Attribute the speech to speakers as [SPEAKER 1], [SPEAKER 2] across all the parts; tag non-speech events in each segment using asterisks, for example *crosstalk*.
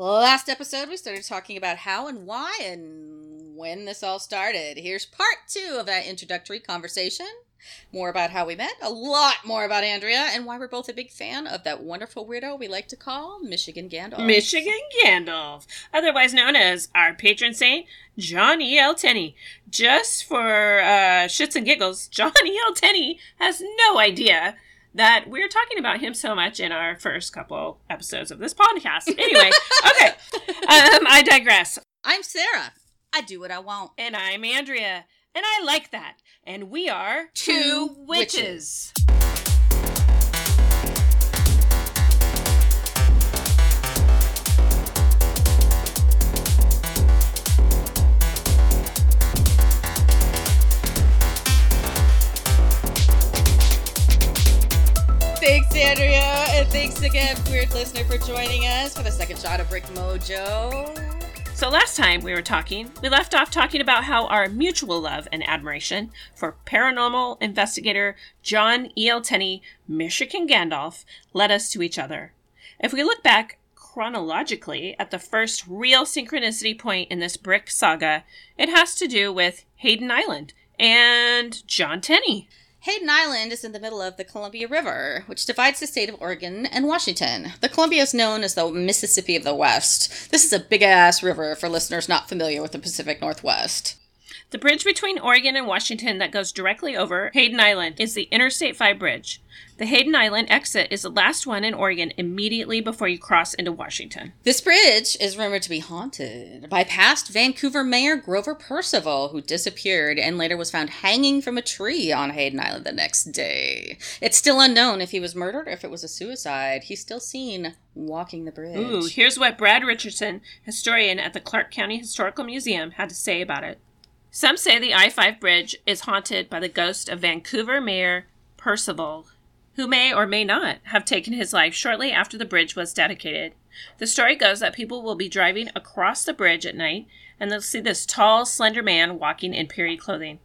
[SPEAKER 1] Last episode, we started talking about how and why and when this all started. Here's part two of that introductory conversation. More about how we met, a lot more about Andrea, and why we're both a big fan of that wonderful weirdo we like to call Michigan Gandalf.
[SPEAKER 2] Michigan Gandalf, otherwise known as our patron saint, John E. L. Tenney. Just for uh, shits and giggles, *laughs* John E. L. Tenney has no idea that we're talking about him so much in our first couple episodes of this podcast. Anyway, *laughs* okay, um, I digress.
[SPEAKER 1] I'm Sarah. I do what I want.
[SPEAKER 2] And I'm Andrea, and I like that. And we are
[SPEAKER 1] Two witches. Thanks, Andrea, and thanks again, weird listener, for joining us for the second shot of Brick Mojo.
[SPEAKER 2] So last time we were talking, we left off talking about how our mutual love and admiration for paranormal investigator John E. L. Tenney, Michigan Gandalf, led us to each other. If we look back chronologically at the first real synchronicity point in this brick saga, it has to do with Hayden Island and John Tenney.
[SPEAKER 1] Hayden Island is in the middle of the Columbia River, which divides the state of Oregon and Washington. The Columbia is known as the Mississippi of the West. This is a big ass river for listeners not familiar with the Pacific Northwest.
[SPEAKER 2] The bridge between Oregon and Washington that goes directly over Hayden Island is the Interstate 5 bridge. The Hayden Island exit is the last one in Oregon immediately before you cross into Washington.
[SPEAKER 1] This bridge is rumored to be haunted by past Vancouver Mayor Grover Percival, who disappeared and later was found hanging from a tree on Hayden Island the next day. It's still unknown if he was murdered or if it was a suicide. He's still seen walking the bridge.
[SPEAKER 2] Ooh, here's what Brad Richardson, historian at the Clark County Historical Museum, had to say about it. Some say the I 5 bridge is haunted by the ghost of Vancouver Mayor Percival, who may or may not have taken his life shortly after the bridge was dedicated. The story goes that people will be driving across the bridge at night and they'll see this tall, slender man walking in period clothing.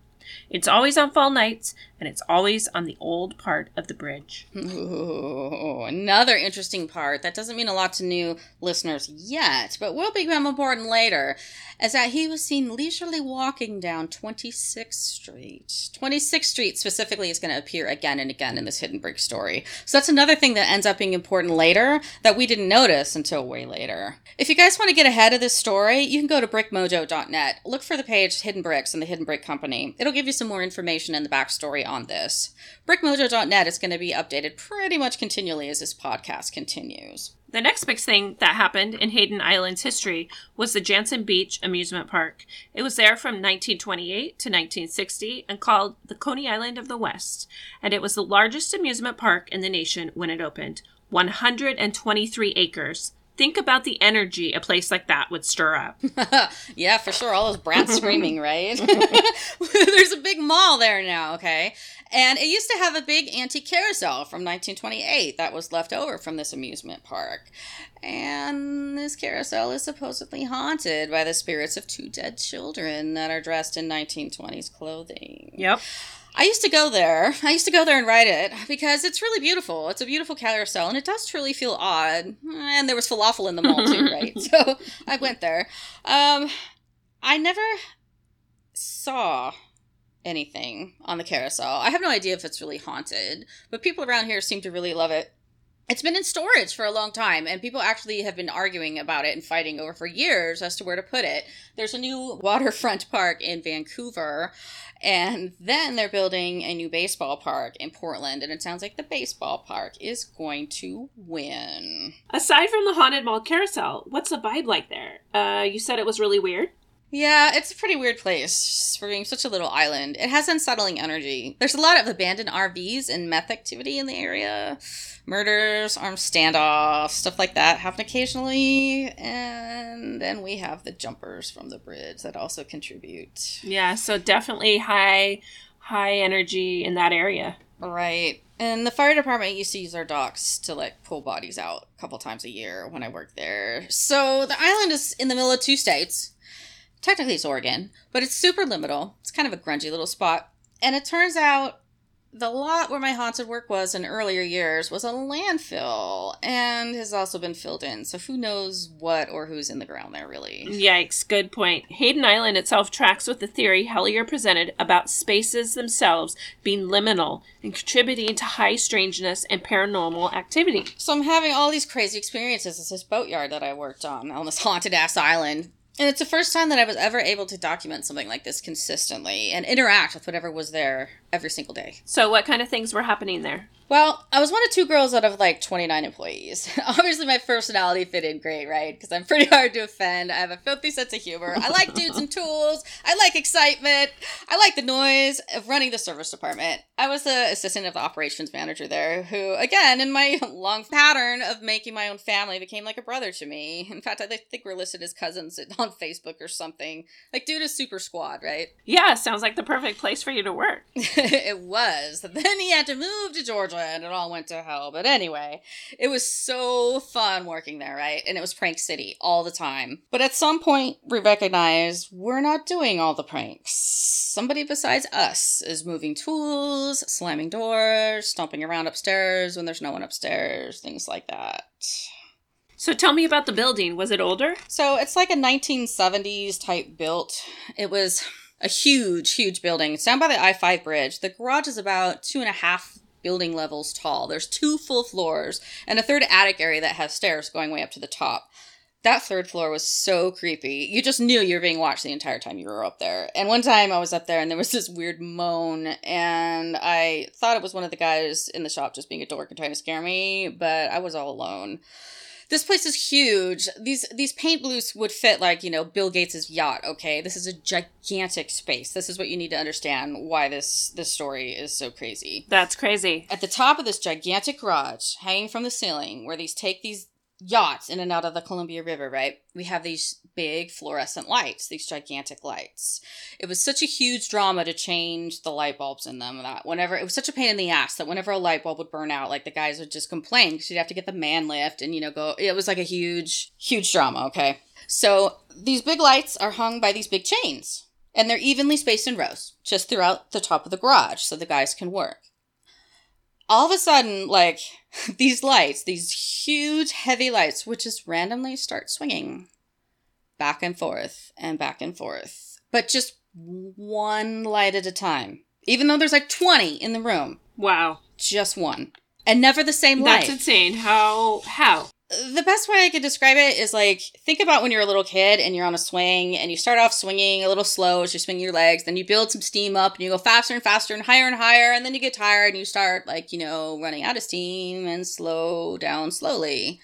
[SPEAKER 2] It's always on fall nights, and it's always on the old part of the bridge.
[SPEAKER 1] Ooh, another interesting part that doesn't mean a lot to new listeners yet, but will become important later, is that he was seen leisurely walking down 26th Street. 26th Street specifically is going to appear again and again in this hidden brick story. So that's another thing that ends up being important later that we didn't notice until way later. If you guys want to get ahead of this story, you can go to brickmojo.net. Look for the page Hidden Bricks and the Hidden Brick Company. It'll give you some more information and the backstory on this. Brickmojo.net is going to be updated pretty much continually as this podcast continues.
[SPEAKER 2] The next big thing that happened in Hayden Island's history was the Jantzen Beach Amusement Park. It was there from 1928 to 1960 and called the Coney Island of the West, and it was the largest amusement park in the nation when it opened 123 acres. Think about the energy a place like that would stir up. *laughs*
[SPEAKER 1] yeah, for sure. All those brats *laughs* screaming, right? *laughs* There's a big mall there now, okay? And it used to have a big antique carousel from 1928 that was left over from this amusement park. And this carousel is supposedly haunted by the spirits of two dead children that are dressed in 1920s clothing.
[SPEAKER 2] Yep.
[SPEAKER 1] I used to go there. I used to go there and ride it because it's really beautiful. It's a beautiful carousel and it does truly feel odd. And there was falafel in the mall too, *laughs* right? So I went there. Um, I never saw anything on the carousel. I have no idea if it's really haunted, but people around here seem to really love it. It's been in storage for a long time, and people actually have been arguing about it and fighting over for years as to where to put it. There's a new waterfront park in Vancouver, and then they're building a new baseball park in Portland, and it sounds like the baseball park is going to win.
[SPEAKER 2] Aside from the haunted mall carousel, what's the vibe like there? Uh, you said it was really weird.
[SPEAKER 1] Yeah, it's a pretty weird place for being such a little island. It has unsettling energy. There's a lot of abandoned RVs and meth activity in the area. Murders, armed standoffs, stuff like that happen occasionally. And then we have the jumpers from the bridge that also contribute.
[SPEAKER 2] Yeah, so definitely high high energy in that area.
[SPEAKER 1] Right. And the fire department used to use our docks to like pull bodies out a couple times a year when I worked there. So the island is in the middle of two states. Technically it's Oregon, but it's super liminal. It's kind of a grungy little spot. And it turns out the lot where my haunted work was in earlier years was a landfill and has also been filled in. So who knows what or who's in the ground there, really.
[SPEAKER 2] Yikes, good point. Hayden Island itself tracks with the theory Hellier presented about spaces themselves being liminal and contributing to high strangeness and paranormal activity.
[SPEAKER 1] So I'm having all these crazy experiences at this boatyard that I worked on, on this haunted ass island. And it's the first time that I was ever able to document something like this consistently and interact with whatever was there every single day.
[SPEAKER 2] So, what kind of things were happening there?
[SPEAKER 1] Well, I was one of two girls out of like 29 employees. *laughs* Obviously, my personality fit in great, right? Because I'm pretty *laughs* hard to offend. I have a filthy sense of humor. I like dudes and tools. I like excitement. I like the noise of running the service department. I was the assistant of the operations manager there, who, again, in my *laughs* long pattern of making my own family, became like a brother to me. In fact, I think we're listed as cousins on Facebook or something. Like, dude is super squad, right?
[SPEAKER 2] Yeah, sounds like the perfect place for you to work.
[SPEAKER 1] it was. Then he had to move to Georgia and it all went to hell. But anyway, it was so fun working there, right? And it was Prank City all the time. But at some point, we recognized we're not doing all the pranks. Somebody besides us is moving tools, slamming doors, stomping around upstairs when there's no one upstairs, things like that.
[SPEAKER 2] So tell me about the building. Was it older?
[SPEAKER 1] So it's like a 1970s type built. It was a huge, huge building. It's down by the I 5 bridge. The garage is about two and a half building levels tall. There's two full floors and a third attic area that has stairs going way up to the top. That third floor was so creepy. You just knew you were being watched the entire time you were up there. And one time I was up there and there was this weird moan, and I thought it was one of the guys in the shop just being a dork and trying to scare me, but I was all alone this place is huge. These these paint blues would fit like, you know, Bill Gates's yacht, okay? This is a gigantic space. This is what you need to understand why this this story is so crazy.
[SPEAKER 2] That's crazy.
[SPEAKER 1] At the top of this gigantic garage, hanging from the ceiling, where these take these yachts in and out of the Columbia River, right? We have these big fluorescent lights, these gigantic lights. It was such a huge drama to change the light bulbs in them that whenever it was such a pain in the ass that whenever a light bulb would burn out, like the guys would just complain because you'd have to get the man lift and you know go. It was like a huge, huge drama. Okay, so these big lights are hung by these big chains. And they're evenly spaced in rows, just throughout the top of the garage, so the guys can work all of a sudden, like *laughs* these lights, these huge, heavy lights, would just randomly start swinging back and forth and back and forth, but just one light at a time. Even though there's like 20 in the room.
[SPEAKER 2] Wow.
[SPEAKER 1] Just one. And never the same light.
[SPEAKER 2] That's insane. How? How?
[SPEAKER 1] The best way I could describe it is like think about when you're a little kid and you're on a swing and you start off swinging a little slow as you're swinging your legs, then you build some steam up and you go faster and faster and higher and higher, and then you get tired and you start like you know running out of steam and slow down slowly.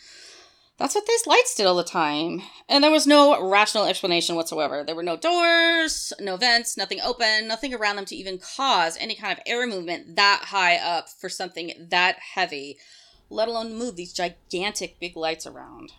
[SPEAKER 1] That's what these lights did all the time. And there was no rational explanation whatsoever. There were no doors, no vents, nothing open, nothing around them to even cause any kind of air movement that high up for something that heavy let alone move these gigantic big lights around.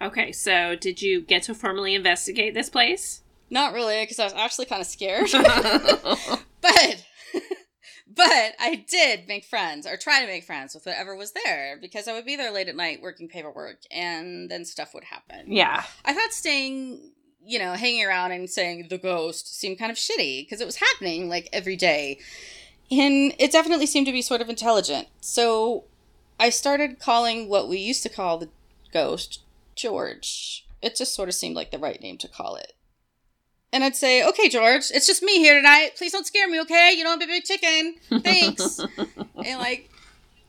[SPEAKER 2] Okay, so did you get to formally investigate this place?
[SPEAKER 1] Not really, because I was actually kind of scared. *laughs* *laughs* but *laughs* but I did make friends or try to make friends with whatever was there because I would be there late at night working paperwork and then stuff would happen.
[SPEAKER 2] Yeah.
[SPEAKER 1] I thought staying, you know, hanging around and saying the ghost seemed kind of shitty because it was happening like every day. And it definitely seemed to be sort of intelligent. So I started calling what we used to call the ghost George. It just sort of seemed like the right name to call it. And I'd say, okay, George, it's just me here tonight. Please don't scare me, okay? You don't be a big chicken. Thanks. *laughs* and like,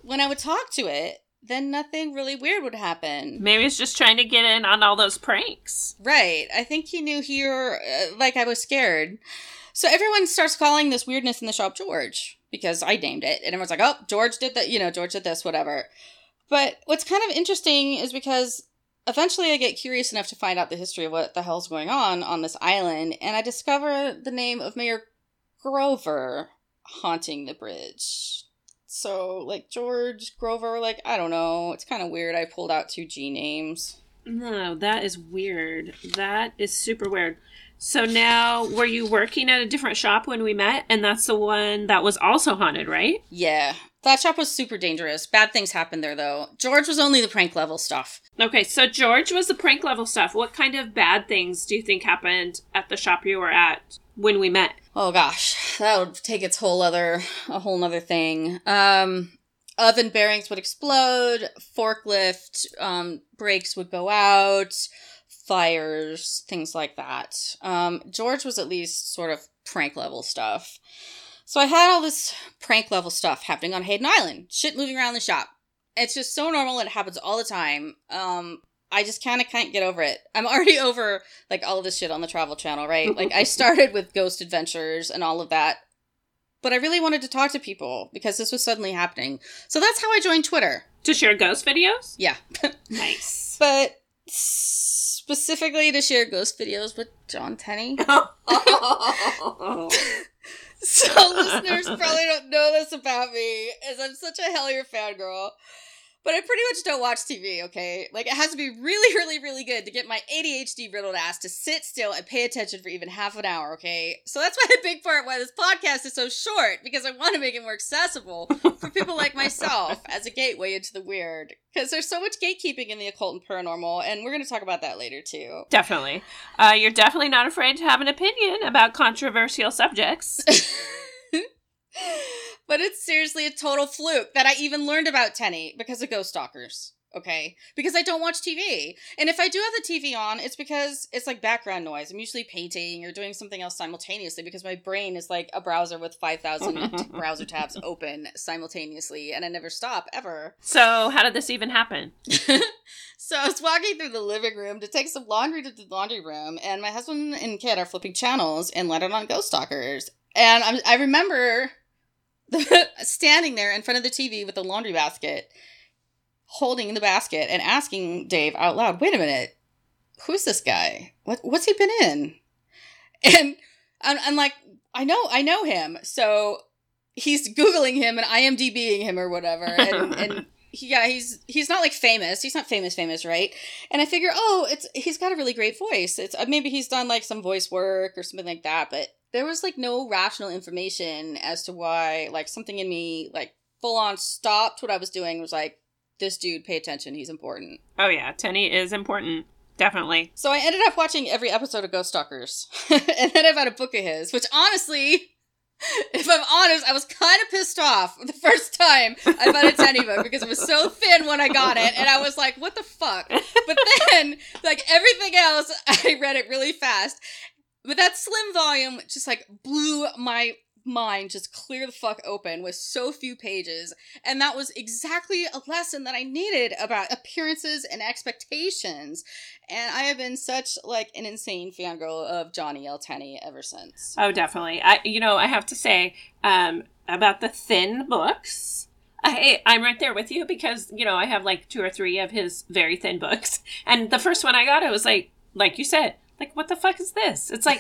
[SPEAKER 1] when I would talk to it, then nothing really weird would happen.
[SPEAKER 2] Maybe it's just trying to get in on all those pranks.
[SPEAKER 1] Right. I think he knew here, uh, like I was scared. So everyone starts calling this weirdness in the shop George because I named it. And everyone's like, oh, George did that, you know, George did this, whatever. But what's kind of interesting is because eventually I get curious enough to find out the history of what the hell's going on on this island, and I discover the name of Mayor Grover haunting the bridge. So, like, George Grover, like, I don't know. It's kind of weird. I pulled out two G names.
[SPEAKER 2] No, that is weird. That is super weird. So now, were you working at a different shop when we met? And that's the one that was also haunted, right?
[SPEAKER 1] Yeah. That shop was super dangerous. Bad things happened there, though. George was only the prank level stuff.
[SPEAKER 2] Okay, so George was the prank level stuff. What kind of bad things do you think happened at the shop you were at? when we met.
[SPEAKER 1] Oh gosh, that would take its whole other a whole nother thing. Um, oven bearings would explode, forklift um, brakes would go out, fires, things like that. Um, George was at least sort of prank level stuff. So I had all this prank level stuff happening on Hayden Island, shit moving around the shop. It's just so normal and it happens all the time. Um, I just kind of can't get over it. I'm already *laughs* over like all of this shit on the Travel Channel, right? like I started with Ghost Adventures and all of that, but I really wanted to talk to people because this was suddenly happening. So that's how I joined Twitter.
[SPEAKER 2] To share ghost videos?
[SPEAKER 1] Yeah. *laughs*
[SPEAKER 2] Nice.
[SPEAKER 1] but specifically to share ghost videos with John Tenney. *laughs* *laughs* So listeners probably don't know this about me, as I'm such a Hellier fangirl. But I pretty much don't watch TV, okay? Like, it has to be really, really, really good to get my ADHD riddled ass to sit still and pay attention for even half an hour, okay? So that's why *laughs* a big part why this podcast is so short, because I want to make it more accessible for people like *laughs* myself as a gateway into the weird. Because there's so much gatekeeping in the occult and paranormal, and we're going to talk about that later, too.
[SPEAKER 2] Definitely. Uh, you're definitely not afraid to have an opinion about controversial subjects. *laughs*
[SPEAKER 1] but it's seriously a total fluke that I even learned about Tenney because of Ghost Stalkers. Okay, because I don't watch TV, and if I do have the TV on, it's because it's like background noise. I'm usually painting or doing something else simultaneously because my brain is like a browser with five thousand *laughs* browser tabs open simultaneously, and I never stop ever.
[SPEAKER 2] so, how did this even happen? *laughs*
[SPEAKER 1] so I was walking through the living room to take some laundry to the laundry room, and my husband and kid are flipping channels and landed on Ghost Stalkers. And I, I remember *laughs* standing there in front of the TV with the laundry basket, holding the basket and asking Dave out loud, "Wait a minute, who's this guy? What what's he been in?" *laughs* And I'm, I'm like, "I know, I know him." So he's googling him and IMDbing him or whatever, and *laughs* and. He, yeah, he's he's not like famous. He's not famous, famous, right? And I figure, oh, it's he's got a really great voice. It's uh, maybe he's done like some voice work or something like that. But there was like no rational information as to why like something in me like full on stopped what I was doing was like this dude pay attention he's important.
[SPEAKER 2] Oh, yeah. Tenney is important. Definitely.
[SPEAKER 1] So I ended up watching every episode of Ghost Stalkers. *laughs* and then I've had a book of his, which honestly *laughs* if I'm honest, I was kind of pissed off the first time I bought a Tenney book because it was so thin when I got it, and I was like, "What the fuck?" But then, like everything else, *laughs* I read it really fast, but that slim volume just like blew my mind just clear the fuck open with so few pages. And that was exactly a lesson that I needed about appearances and expectations. And I have been such like an insane fangirl of Johnny L. Tenney ever since.
[SPEAKER 2] Oh, definitely. I, you know, I have to say um, about the thin books. I, I'm right there with you because you know I have like two or three of his very thin books, and the first one I got, I was like, like you said, like what the fuck is this? It's like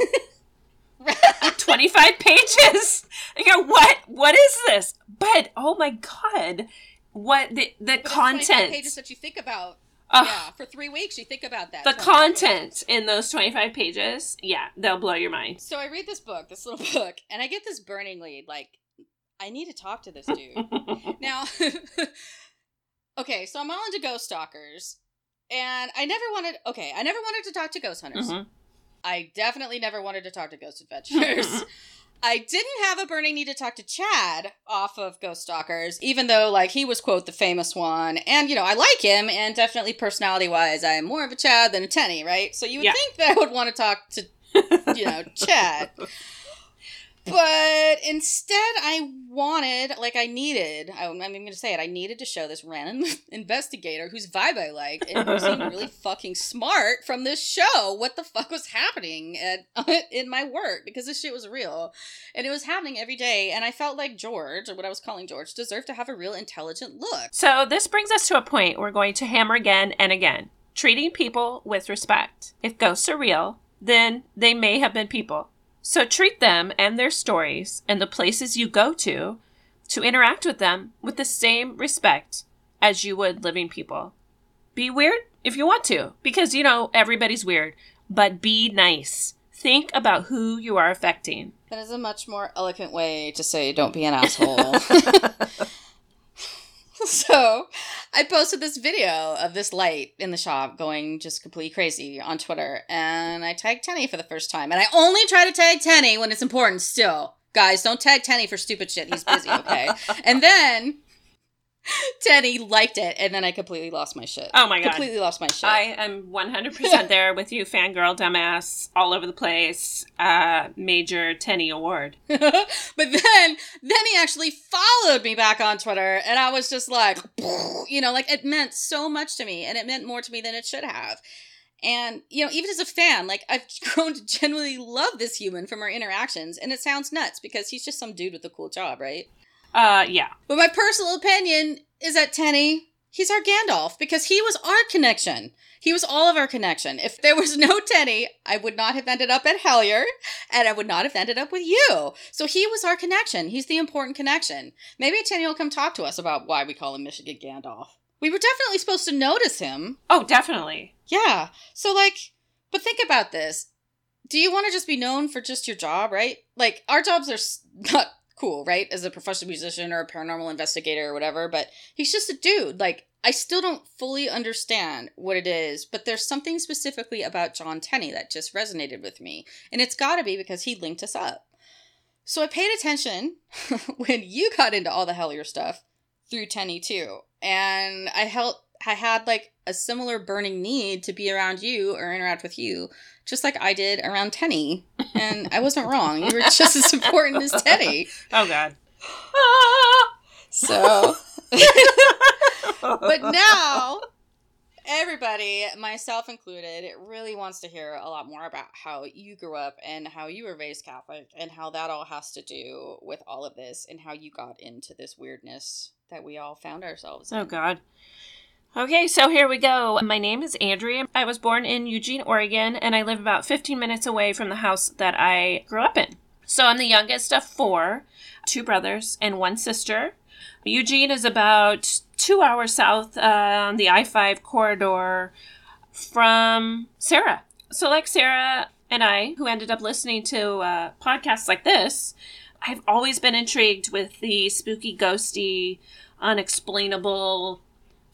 [SPEAKER 2] *laughs* 25 pages. I go, what? What is this? But oh my god, what the the
[SPEAKER 1] But
[SPEAKER 2] content?
[SPEAKER 1] pages that you think about.
[SPEAKER 2] Ugh.
[SPEAKER 1] yeah, for three weeks you think about that.
[SPEAKER 2] the
[SPEAKER 1] 25
[SPEAKER 2] content in those 25 pages, yeah, they'll blow your mind.
[SPEAKER 1] So I read this book, this little *laughs* book, and I get this burning lead. Like, I need to talk to this dude. *laughs* now, okay, so I'm all into ghost stalkers, and I never wanted. Okay, I never wanted to talk to ghost hunters.
[SPEAKER 2] Mhm.
[SPEAKER 1] I definitely never wanted to talk to ghost adventurers. *laughs* I didn't have a burning need to talk to Chad off of Ghost Stalkers, even though like he was quote the famous one, and you know I like him, and definitely personality wise, I am more of a Chad than a Tenney, right? So you would
[SPEAKER 2] Yeah.
[SPEAKER 1] think that I would want to talk to you know *laughs* Chad, but instead I wanted, like I needed, I, I'm going to say it, I needed to show this random *laughs* investigator whose vibe I liked and who seemed really *laughs* fucking smart from this show what the fuck was happening at, *laughs* in my work because this shit was real and it was happening every day and I felt like George, or what I was calling George, deserved to have a real intelligent look.
[SPEAKER 2] So this brings us to a point we're going to hammer again and again. Treating people with respect. If ghosts are real, then they may have been people. So treat them and their stories and the places you go to to interact with them with the same respect as you would living people. Be weird if you want to, because you know everybody's weird, but be nice. Think about who you are affecting.
[SPEAKER 1] That is a much more eloquent way to say don't be an asshole. *laughs* *laughs* *laughs* So I posted this video of this light in the shop going just completely crazy on Twitter, and I tagged Tenney for the first time. And I only try to tag Tenney when it's important still. Guys, don't tag Tenney for stupid shit. He's busy, okay? *laughs* and then *laughs* Tenney liked it, and then I completely lost my shit.
[SPEAKER 2] Oh my god.
[SPEAKER 1] Completely lost my shit.
[SPEAKER 2] I am 100% *laughs* there with you, fangirl, dumbass, all over the place. Uh, major Tenney award. *laughs*
[SPEAKER 1] but then then he actually followed me back on Twitter and I was just like you know like it meant so much to me and it meant more to me than it should have. And you know even as a fan like I've grown to genuinely love this human from our interactions and it sounds nuts because he's just some dude with a cool job, right?
[SPEAKER 2] Uh, yeah.
[SPEAKER 1] But my personal opinion is that Tenney, he's our Gandalf because he was our connection. He was all of our connection. If there was no Tenney, I would not have ended up at Hellier and I would not have ended up with you. So he was our connection. He's the important connection. Maybe Tenney will come talk to us about why we call him Michigan Gandalf. We were definitely supposed to notice him.
[SPEAKER 2] Oh, definitely.
[SPEAKER 1] Yeah. So, like, but think about this. Do you want to just be known for just your job, right? Like, our jobs are not cool, right? As a professional musician or a paranormal investigator or whatever, but he's just a dude. Like, I still don't fully understand what it is, but there's something specifically about John Tenney that just resonated with me. And it's got to be because he linked us up. So I paid attention *laughs* when you got into all the Hellier stuff through Tenney too. And I held I had like a similar burning need to be around you or interact with you, just like I did around Tenney. And I wasn't *laughs* wrong. You were just as important as Tenney.
[SPEAKER 2] Oh, God. *laughs*
[SPEAKER 1] So *laughs* but now everybody myself included really wants to hear a lot more about how you grew up and how you were raised catholic and how that all has to do with all of this and how you got into this weirdness that we all found ourselves oh, in.
[SPEAKER 2] Oh, God. Okay, so here we go. My name is Andrea. I was born in Eugene, Oregon, and I live about 15 minutes away from the house that I grew up in. So I'm the youngest of four, two brothers and one sister. Eugene is about two hours south uh, on the I 5 corridor from Sarah. So, like Sarah and I, who ended up listening to uh, podcasts like this, I've always been intrigued with the spooky, ghosty, unexplainable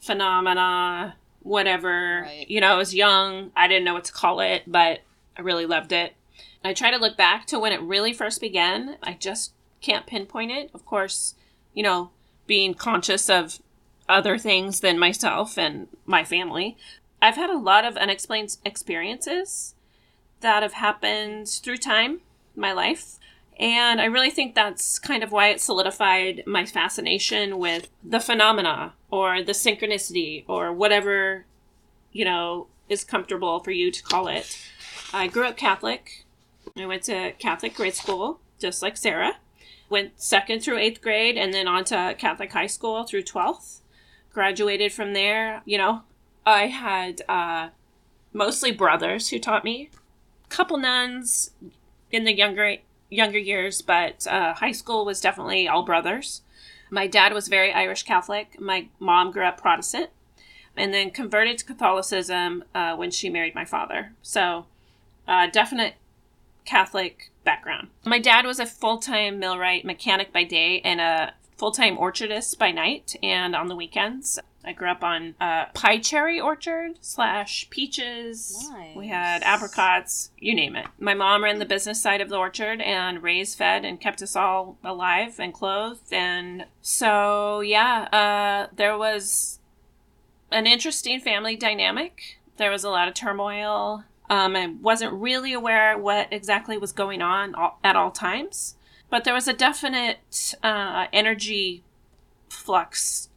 [SPEAKER 2] phenomena, whatever.
[SPEAKER 1] Right.
[SPEAKER 2] You know, I was young, I didn't know what to call it, but I really loved it. I try to look back to when it really first began. I just can't pinpoint it. Of course, you know, being conscious of other things than myself and my family. I've had a lot of unexplained experiences that have happened through time, my life. And I really think that's kind of why it solidified my fascination with the phenomena or the synchronicity or whatever, you know, is comfortable for you to call it. I grew up Catholic. I went to Catholic grade school, just like Sarah. Went second through eighth grade and then on to Catholic high school through 12th. Graduated from there. You know, I had uh, mostly brothers who taught me, A couple nuns in the younger younger years, but uh, high school was definitely all brothers. My dad was very Irish Catholic. My mom grew up Protestant, and then converted to Catholicism uh, when she married my father. So, uh, definite Catholic background. My dad was a full time millwright mechanic by day and a full time orchardist by night and on the weekends. I grew up on a pie cherry orchard slash peaches. We had apricots, you name it. My mom ran the business side of the orchard and raised, fed, and kept us all alive and clothed. And so, yeah, uh, there was an interesting family dynamic. There was a lot of turmoil. Um, I wasn't really aware what exactly was going on all, at all times, but there was a definite uh, energy flux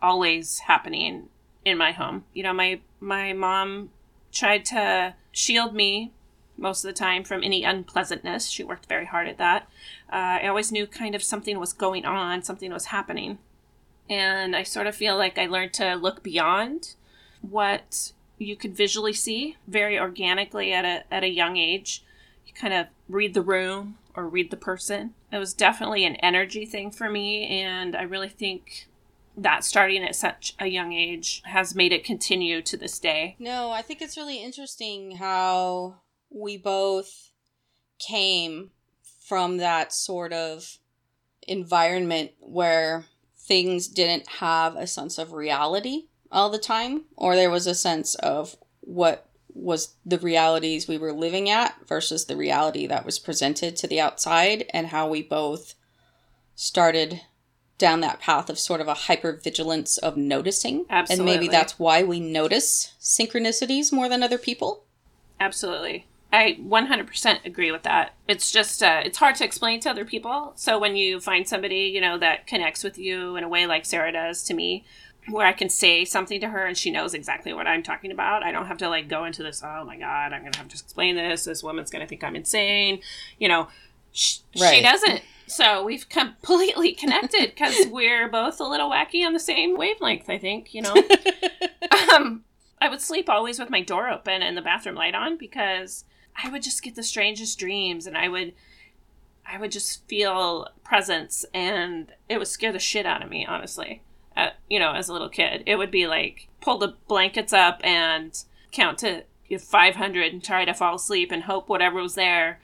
[SPEAKER 2] always happening in my home. You know, my my mom tried to shield me most of the time from any unpleasantness. She worked very hard at that. Uh, I always knew kind of something was going on, something was happening. And I sort of feel like I learned to look beyond what you could visually see very organically at a, at a young age. You kind of read the room or read the person. It was definitely an energy thing for me. And I really think that starting at such a young age has made it continue to this day.
[SPEAKER 1] No, I think it's really interesting how we both came from that sort of environment where things didn't have a sense of reality all the time, or there was a sense of what was the realities we were living at versus the reality that was presented to the outside, and how we both started down that path of sort of a hypervigilance of noticing.
[SPEAKER 2] Absolutely.
[SPEAKER 1] And maybe that's why we notice synchronicities more than other people.
[SPEAKER 2] Absolutely. I 100% agree with that. It's just, uh, it's hard to explain to other people. So when you find somebody, you know, that connects with you in a way like Sarah does to me, where I can say something to her and she knows exactly what I'm talking about, I don't have to like go into this, oh my God, I'm going to have to explain this. This woman's going to think I'm insane. You know, sh-
[SPEAKER 1] Right.
[SPEAKER 2] she doesn't. So we've completely *laughs* connected because we're both a little wacky on the same wavelength, I think, you know. *laughs* um, I would sleep always with my door open and the bathroom light on because I would just get the strangest dreams and I would I would just feel presence and it would scare the shit out of me, honestly. Uh, you know, as a little kid, it would be like pull the blankets up and count to 500 and try to fall asleep and hope whatever was there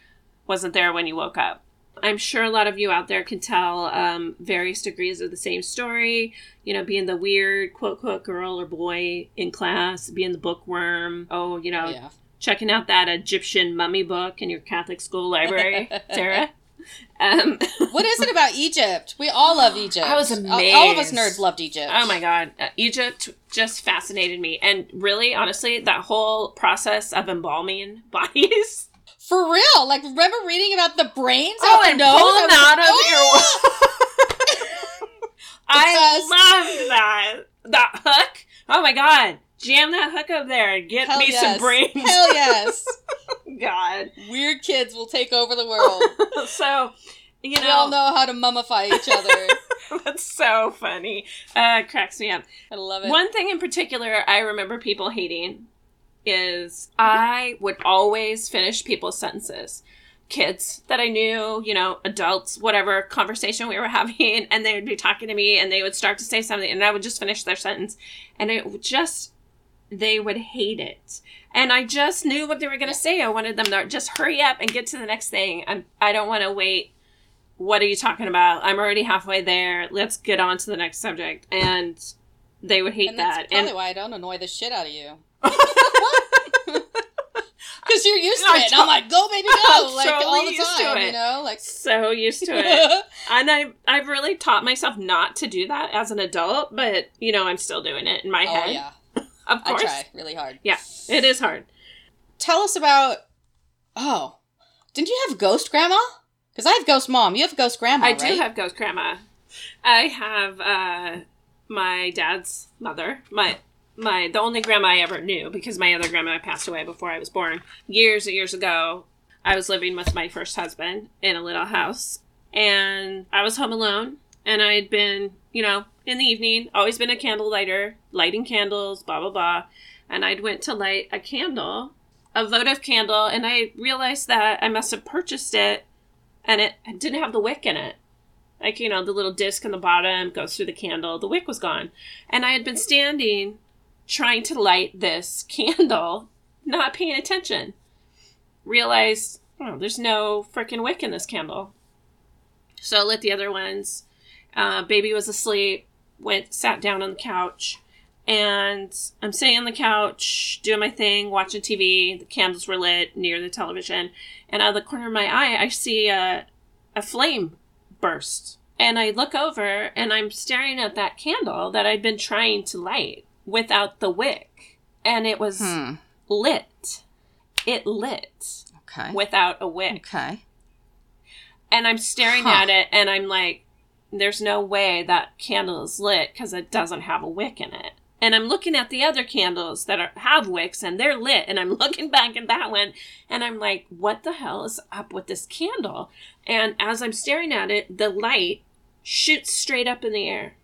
[SPEAKER 2] wasn't there when you woke up. I'm sure a lot of you out there can tell um, various degrees of the same story. You know, being the weird quote quote girl or boy in class, being the bookworm. Oh, you know,
[SPEAKER 1] yeah.
[SPEAKER 2] checking out that Egyptian mummy book in your Catholic school library, *laughs* Sarah. Um,
[SPEAKER 1] What is it about Egypt? We all love Egypt.
[SPEAKER 2] I was
[SPEAKER 1] All- All of us nerds loved Egypt.
[SPEAKER 2] oh my God, uh, Egypt just fascinated me, and really, honestly, that whole process of embalming *laughs* bodies.
[SPEAKER 1] For real. Like, remember reading about the brains
[SPEAKER 2] Oh,
[SPEAKER 1] out the
[SPEAKER 2] and
[SPEAKER 1] nose?
[SPEAKER 2] pull them out of
[SPEAKER 1] "Oh!"
[SPEAKER 2] your. *laughs* I loved that. That hook. Oh my god! Jam that hook up there and get
[SPEAKER 1] Hell
[SPEAKER 2] me
[SPEAKER 1] yes.
[SPEAKER 2] some brains.
[SPEAKER 1] Hell *laughs* yes. *laughs*
[SPEAKER 2] God.
[SPEAKER 1] Weird kids will take over the world. *laughs*
[SPEAKER 2] so, you
[SPEAKER 1] we all
[SPEAKER 2] know,
[SPEAKER 1] know how to mummify each other. *laughs*
[SPEAKER 2] that's so funny. Uh, cracks me up.
[SPEAKER 1] I love it.
[SPEAKER 2] One thing in particular I remember people hating is I would always finish people's sentences. Kids that I knew, you know, adults, whatever conversation we were having, and they would be talking to me and they would start to say something, and I would just finish their sentence. And it just, they would hate it. And I just knew what they were going to say. I wanted them to just hurry up and get to the next thing. I'm, I don't want to wait. What are you talking about? I'm already halfway there. Let's get on to the next subject. And they would hate
[SPEAKER 1] and that's
[SPEAKER 2] that.
[SPEAKER 1] probably
[SPEAKER 2] And
[SPEAKER 1] why I don't annoy the shit out of you. *laughs* *laughs* Because you're used to it. And I'm like, go, baby, go. *laughs*
[SPEAKER 2] I'm
[SPEAKER 1] like, all
[SPEAKER 2] totally
[SPEAKER 1] the
[SPEAKER 2] used to
[SPEAKER 1] time, you know? Like,
[SPEAKER 2] so used to it. and I I've really taught myself not to do that as an adult, but you know, I'm still doing it in my
[SPEAKER 1] oh,
[SPEAKER 2] head.
[SPEAKER 1] yeah.
[SPEAKER 2] Of
[SPEAKER 1] I
[SPEAKER 2] course.
[SPEAKER 1] try really hard.
[SPEAKER 2] Yeah, it is hard.
[SPEAKER 1] Tell us about. Oh. Didn't you have ghost grandma? Because I have ghost mom. You have ghost grandma,
[SPEAKER 2] I do have ghost grandma. I have uh my dad's mother, my my the only grandma I ever knew because my other grandma passed away before I was born. Years and years ago, I was living with my first husband in a little house and I was home alone and I had been, you know, in the evening, always been a candle lighter, lighting candles, blah blah blah. And I'd went to light a candle, a votive candle, and I realized that I must have purchased it and it didn't have the wick in it. Like, you know, the little disc on the bottom goes through the candle. The wick was gone. And I had been standing trying to light this *laughs* candle, not paying attention. Realized, oh, there's no freaking wick in this candle. So I lit the other ones. Uh, baby was asleep. Went, sat down on the couch. And I'm sitting on the couch, doing my thing, watching TV. The candles were lit near the television. And out of the corner of my eye, I see a, a flame burst. And I look over and I'm staring at that candle that I'd been trying to light without the wick. And it was
[SPEAKER 1] Hmm.
[SPEAKER 2] lit. It lit
[SPEAKER 1] Okay.
[SPEAKER 2] without a wick.
[SPEAKER 1] Okay.
[SPEAKER 2] And I'm staring
[SPEAKER 1] Huh.
[SPEAKER 2] at it and I'm like, there's no way that candle is lit because it doesn't have a wick in it. And I'm looking at the other candles that are, have wicks and they're lit. And I'm *laughs* looking back at that one and I'm like, what the hell is up with this candle? And as I'm staring at it, the light shoots straight up in the air,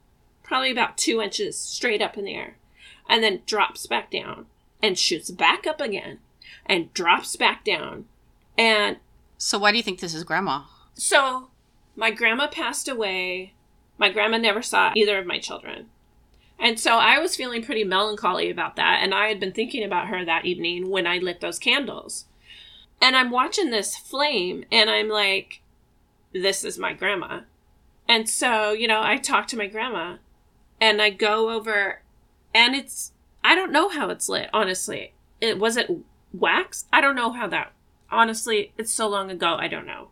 [SPEAKER 2] probably about two inches straight up in the air, and then drops back down and shoots back up again and drops back down. And
[SPEAKER 1] So why do you think this is grandma?
[SPEAKER 2] so, my grandma passed away. My grandma never saw either of my children. And so I was feeling pretty melancholy about that. And I had been thinking about her that evening when I lit those candles. And I'm watching this flame and I'm like, this is my grandma. And so, you know, I talk to my grandma and I go over and it's I don't know how it's lit, honestly. It was it wax? I don't know how that honestly, it's so long ago, I don't know.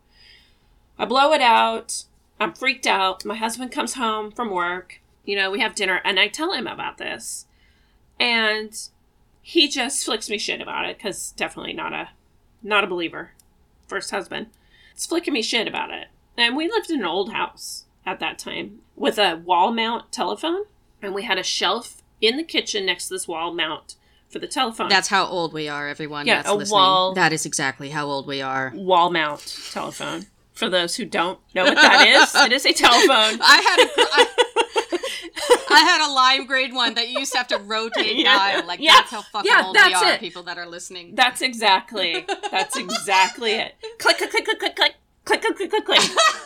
[SPEAKER 2] I blow it out. I'm freaked out. My husband comes home from work. You know, we have dinner and I tell him about this. And he just flicks me shit about it cuz definitely not a not a believer. First husband. It's flicking me shit about it. And we lived in an old house at that time with a wall mount telephone and we had a shelf in the kitchen next to this wall mount for the telephone.
[SPEAKER 1] That's how old we are, everyone.
[SPEAKER 2] Yeah,
[SPEAKER 1] that's
[SPEAKER 2] a
[SPEAKER 1] listening.
[SPEAKER 2] wall-
[SPEAKER 1] That is exactly how old we are.
[SPEAKER 2] wall mount telephone for those who don't know what that is. It is a telephone.
[SPEAKER 1] I had a, I, I had a lime grade one that you used to have to rotate
[SPEAKER 2] yeah.
[SPEAKER 1] dial. Like
[SPEAKER 2] yeah.
[SPEAKER 1] that's how fucking
[SPEAKER 2] yeah,
[SPEAKER 1] old we are,
[SPEAKER 2] it.
[SPEAKER 1] people that are listening.
[SPEAKER 2] That's exactly. That's exactly it. Click click click click click click. Click click click click click.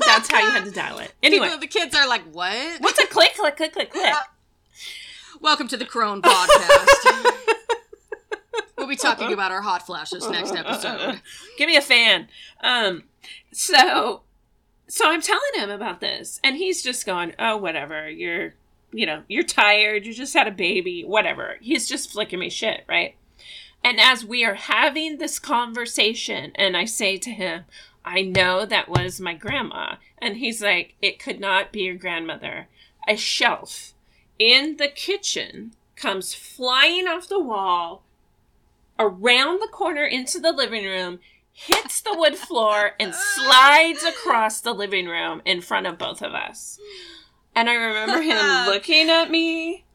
[SPEAKER 2] That's how you had to dial it. Anyway,
[SPEAKER 1] people, the kids are like, "What?
[SPEAKER 2] What's a click click click click click?"
[SPEAKER 1] Welcome to the Crone Podcast. we'll be talking about our hot flashes next episode.
[SPEAKER 2] Give me a fan. Um, so, so I'm telling him about this, and he's just going, "Oh, whatever. You're, you know, you're tired. You just had a baby. Whatever." He's just flicking me shit, right? And as we are having this conversation, and I say to him, "I know that was my grandma," and he's like, "It could not be your grandmother." A shelf in the kitchen comes flying off the wall around the corner into the living room, hits the wood floor, and slides across the living room in front of both of us. And I remember him *laughs* looking at me,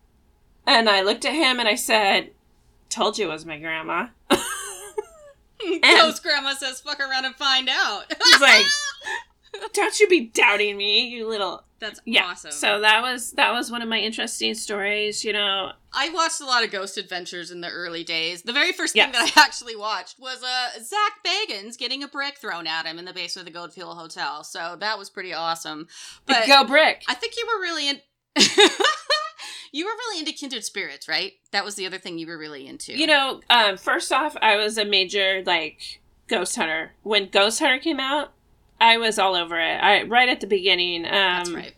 [SPEAKER 2] and I looked at him and I said, Told you it was my grandma. *laughs*
[SPEAKER 1] Ghost grandma says, "Fuck around and find out."
[SPEAKER 2] He's like, *laughs* Don't you be doubting me, you little.
[SPEAKER 1] "That's
[SPEAKER 2] Yeah.
[SPEAKER 1] awesome."
[SPEAKER 2] So that was that was one of my interesting stories, you know.
[SPEAKER 1] I watched a lot of Ghost Adventures in the early days. The very first thing
[SPEAKER 2] Yes.
[SPEAKER 1] that I *laughs* actually watched was uh, Zak Bagans getting a brick thrown at him in the basement of the Goldfield Hotel. So that was pretty awesome. But
[SPEAKER 2] Go brick.
[SPEAKER 1] I think you were really in. *laughs* you were really into kindred spirits, right? That was the other thing you were really into.
[SPEAKER 2] You know, um, first off, I was a major like ghost hunter. When Ghost Hunter came out, I was all over it. I right at the beginning. Um,
[SPEAKER 1] that's right.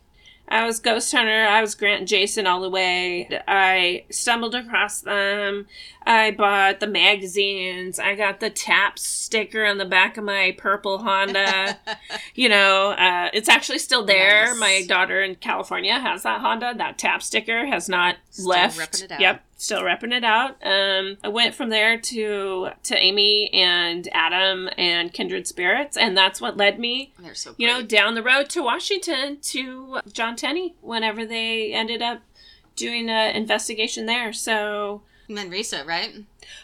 [SPEAKER 2] I was Ghost Hunter. I was Grant Jason all the way. I stumbled across them. I bought the magazines. I got the tap sticker on the back of my purple Honda. *laughs* you know, uh, it's actually still there.
[SPEAKER 1] Nice.
[SPEAKER 2] My daughter in California has that Honda. That tap sticker has not
[SPEAKER 1] Still
[SPEAKER 2] left.
[SPEAKER 1] it out.
[SPEAKER 2] Yep, still repping it out. Um, I went from there to to Amy and Adam and Kindred Spirits, and that's what led me
[SPEAKER 1] They're so
[SPEAKER 2] you know, down the road to Washington to John Tenney whenever they ended up doing an investigation there. So,
[SPEAKER 1] Risa, right?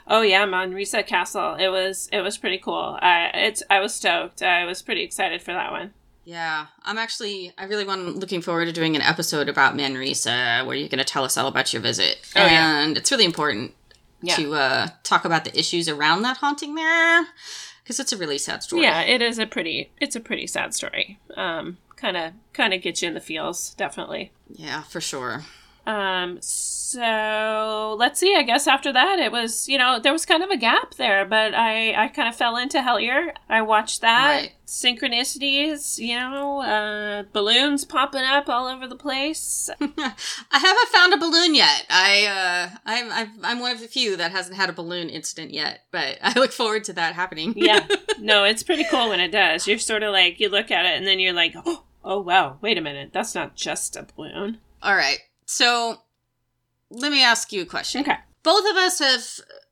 [SPEAKER 2] oh yeah, Manresa Castle. It was it was pretty cool. I it's I was stoked. I was pretty excited for that one.
[SPEAKER 1] Yeah, I'm actually. I really want. Looking forward to doing an episode about Manresa, where you're going to tell us all about your visit.
[SPEAKER 2] Oh, yeah.
[SPEAKER 1] and it's really important
[SPEAKER 2] Yeah.
[SPEAKER 1] to uh, talk about the issues around that haunting there, because it's a really sad story.
[SPEAKER 2] Yeah, it is a pretty it's a pretty sad story. Um kind of kind of gets you in the feels, definitely.
[SPEAKER 1] yeah, for sure.
[SPEAKER 2] Um, so let's see. I guess after that, it was you know there was kind of a gap there, but I I kind of fell into Hellier. I watched that
[SPEAKER 1] Right.
[SPEAKER 2] synchronicities, you know, uh, balloons popping up all over the place. *laughs*
[SPEAKER 1] I haven't found a balloon yet. I uh, I'm I've, I'm one of the few that hasn't had a balloon incident yet, but *laughs* I look forward to that happening.
[SPEAKER 2] yeah, *laughs* no, it's pretty cool when it does. You're sort of like you look at it and then you're like, *gasps* oh, oh wow, wait a minute, that's not just a balloon.
[SPEAKER 1] All right. So let me ask you a question.
[SPEAKER 2] Okay.
[SPEAKER 1] Both of us have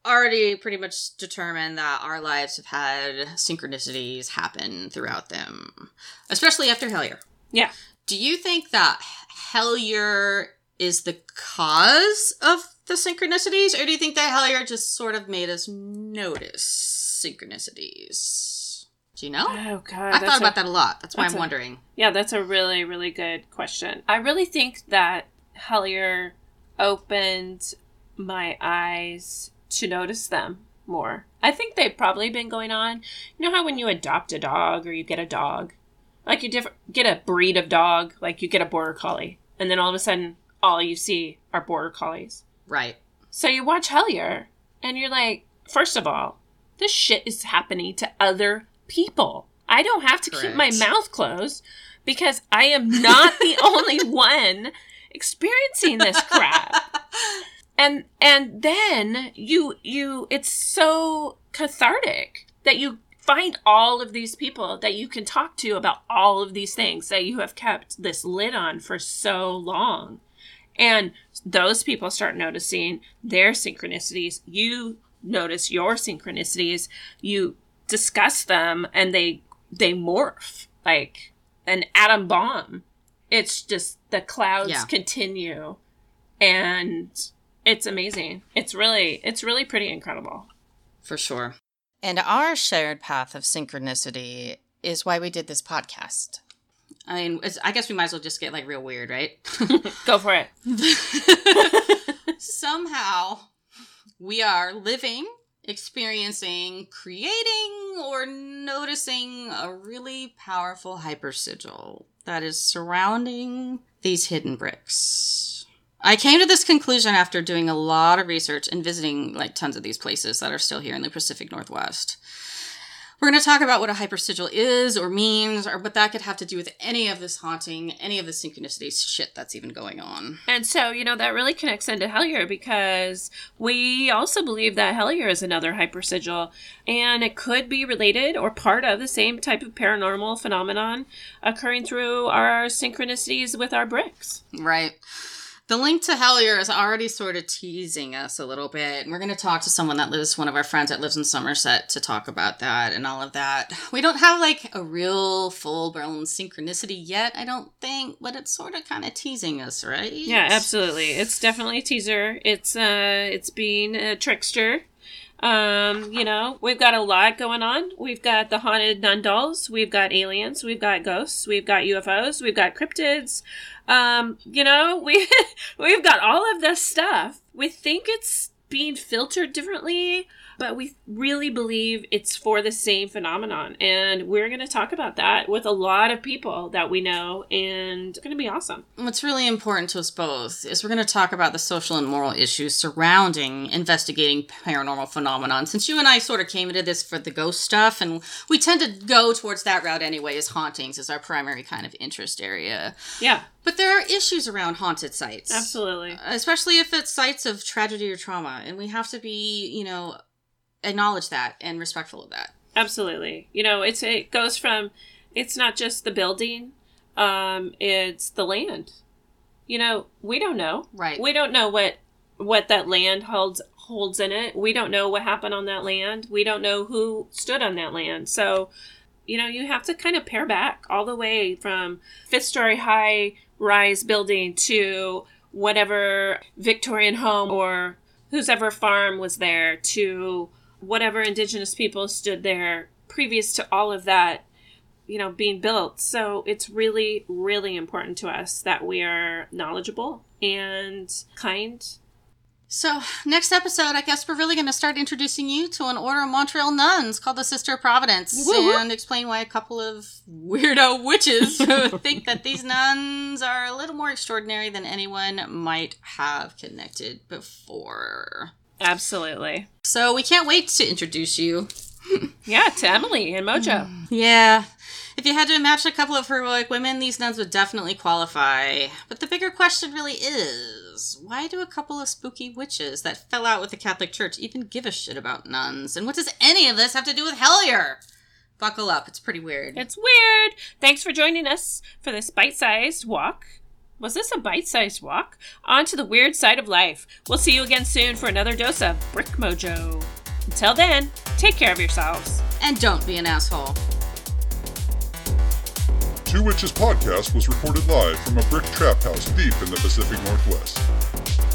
[SPEAKER 1] already pretty much determined that our lives have had synchronicities happen throughout them, especially after Hellier.
[SPEAKER 2] Yeah.
[SPEAKER 1] Do you think that Hellier is the cause of the synchronicities, or do you think that Hellier just sort of made us notice synchronicities? Do you know?
[SPEAKER 2] Oh god,
[SPEAKER 1] I thought
[SPEAKER 2] a-
[SPEAKER 1] about that a lot. That's why
[SPEAKER 2] that's
[SPEAKER 1] I'm
[SPEAKER 2] a-
[SPEAKER 1] wondering.
[SPEAKER 2] Yeah, that's a really, really good question. I really think that Hellier opened my eyes to notice them more. I think they've probably been going on. You know how when you adopt a dog or you get a dog, like you diff- get a breed of dog, like you get a border collie, and then all of a sudden, all you see are border collies.
[SPEAKER 1] Right.
[SPEAKER 2] So you watch Hellier, and you're like, first of all, this shit is happening to other people. I don't have to keep my mouth closed because I am not the *laughs* only one experiencing this crap. *laughs* And and then you you it's so cathartic that you find all of these people that you can talk to about all of these things that you have kept this lid on for so long. And those people start noticing their synchronicities. You notice your synchronicities. You discuss them and they they morph like an atom bomb. It's just the clouds yeah. continue and it's amazing. It's really it's really pretty incredible.
[SPEAKER 1] For sure. And our shared path of synchronicity is why we did this podcast. I mean, I guess we might as well just get like real weird, right? *laughs*
[SPEAKER 2] Go for it. *laughs*
[SPEAKER 1] Somehow, we are living, experiencing, creating, or noticing a really powerful hypersigil that is surrounding these hidden bricks. I came to this conclusion after doing a lot of research and visiting like tons of these places that are still here in the Pacific Northwest. We're going to talk about what a hypersigil is or means, or what that could have to do with any of this haunting, any of the synchronicity shit that's even going on.
[SPEAKER 2] And so, you know, that really connects into Hellier because we also believe that Hellier is another hypersigil, and it could be related or part of the same type of paranormal phenomenon occurring through our synchronicities with our bricks.
[SPEAKER 1] Right. The link to Hellier is already sort of teasing us a little bit. And We're going to talk to someone that lives, one of our friends that lives in Somerset, to talk about that and all of that. We don't have like a real full blown synchronicity yet, I don't think, but it's sort of kind of teasing us, right?
[SPEAKER 2] Yeah, absolutely. It's definitely a teaser. It's uh, it's being a trickster. Um, you know, we've got a lot going on. We've got the haunted nun dolls. We've got aliens. We've got ghosts. We've got UFOs. We've got cryptids. Um, you know, *laughs* we we've got all of this stuff. We think it's being filtered differently, but we really believe it's for the same phenomenon. And we're going to talk about that with a lot of people that we know, and it's going to be awesome.
[SPEAKER 1] What's really important to us both is we're going to talk about the social and moral issues surrounding investigating paranormal phenomenon. Since you and I sort of came into this for the ghost stuff, and we tend to go towards that route anyway, as hauntings is our primary kind of interest area.
[SPEAKER 2] Yeah.
[SPEAKER 1] But there are issues around haunted sites.
[SPEAKER 2] Absolutely.
[SPEAKER 1] Especially if it's sites of tragedy or trauma. And we have to be, you know, acknowledge that and respectful of that.
[SPEAKER 2] Absolutely. You know, it's it goes from it's not just the building, um, it's the land. You know, we don't know.
[SPEAKER 1] Right.
[SPEAKER 2] We don't know what what that land holds holds in it. We don't know what happened on that land. We don't know who stood on that land. So, you know, you have to kind of pare back all the way from fifth story high rise building to whatever Victorian home or whose ever farm was there to whatever indigenous people stood there previous to all of that you know being built. So it's really really important to us that we are knowledgeable and kind.
[SPEAKER 1] So next episode i guess we're really going to start introducing you to an order of montreal nuns called the sister of providence Woo-hoo. and explain why a couple of weirdo witches *laughs* think that these nuns are a little more extraordinary than anyone might have connected before
[SPEAKER 2] Absolutely.
[SPEAKER 1] So we can't wait to introduce you. *laughs*
[SPEAKER 2] yeah, to Emily and Mojo.
[SPEAKER 1] Mm, yeah. If you had to imagine a couple of heroic women, these nuns would definitely qualify. But the bigger question really is why do a couple of spooky witches that fell out with the Catholic Church even give a shit about nuns? And what does any of this have to do with Hellier? Buckle up, it's pretty weird.
[SPEAKER 2] It's weird. Thanks for joining us for this bite sized walk was this a bite sized walk? On to the weird side of life. We'll see you again soon for another dose of Brick Mojo. Until then, take care of yourselves.
[SPEAKER 1] And don't be an asshole.
[SPEAKER 3] Two Witches Podcast was recorded live from a brick trap house deep in the Pacific Northwest.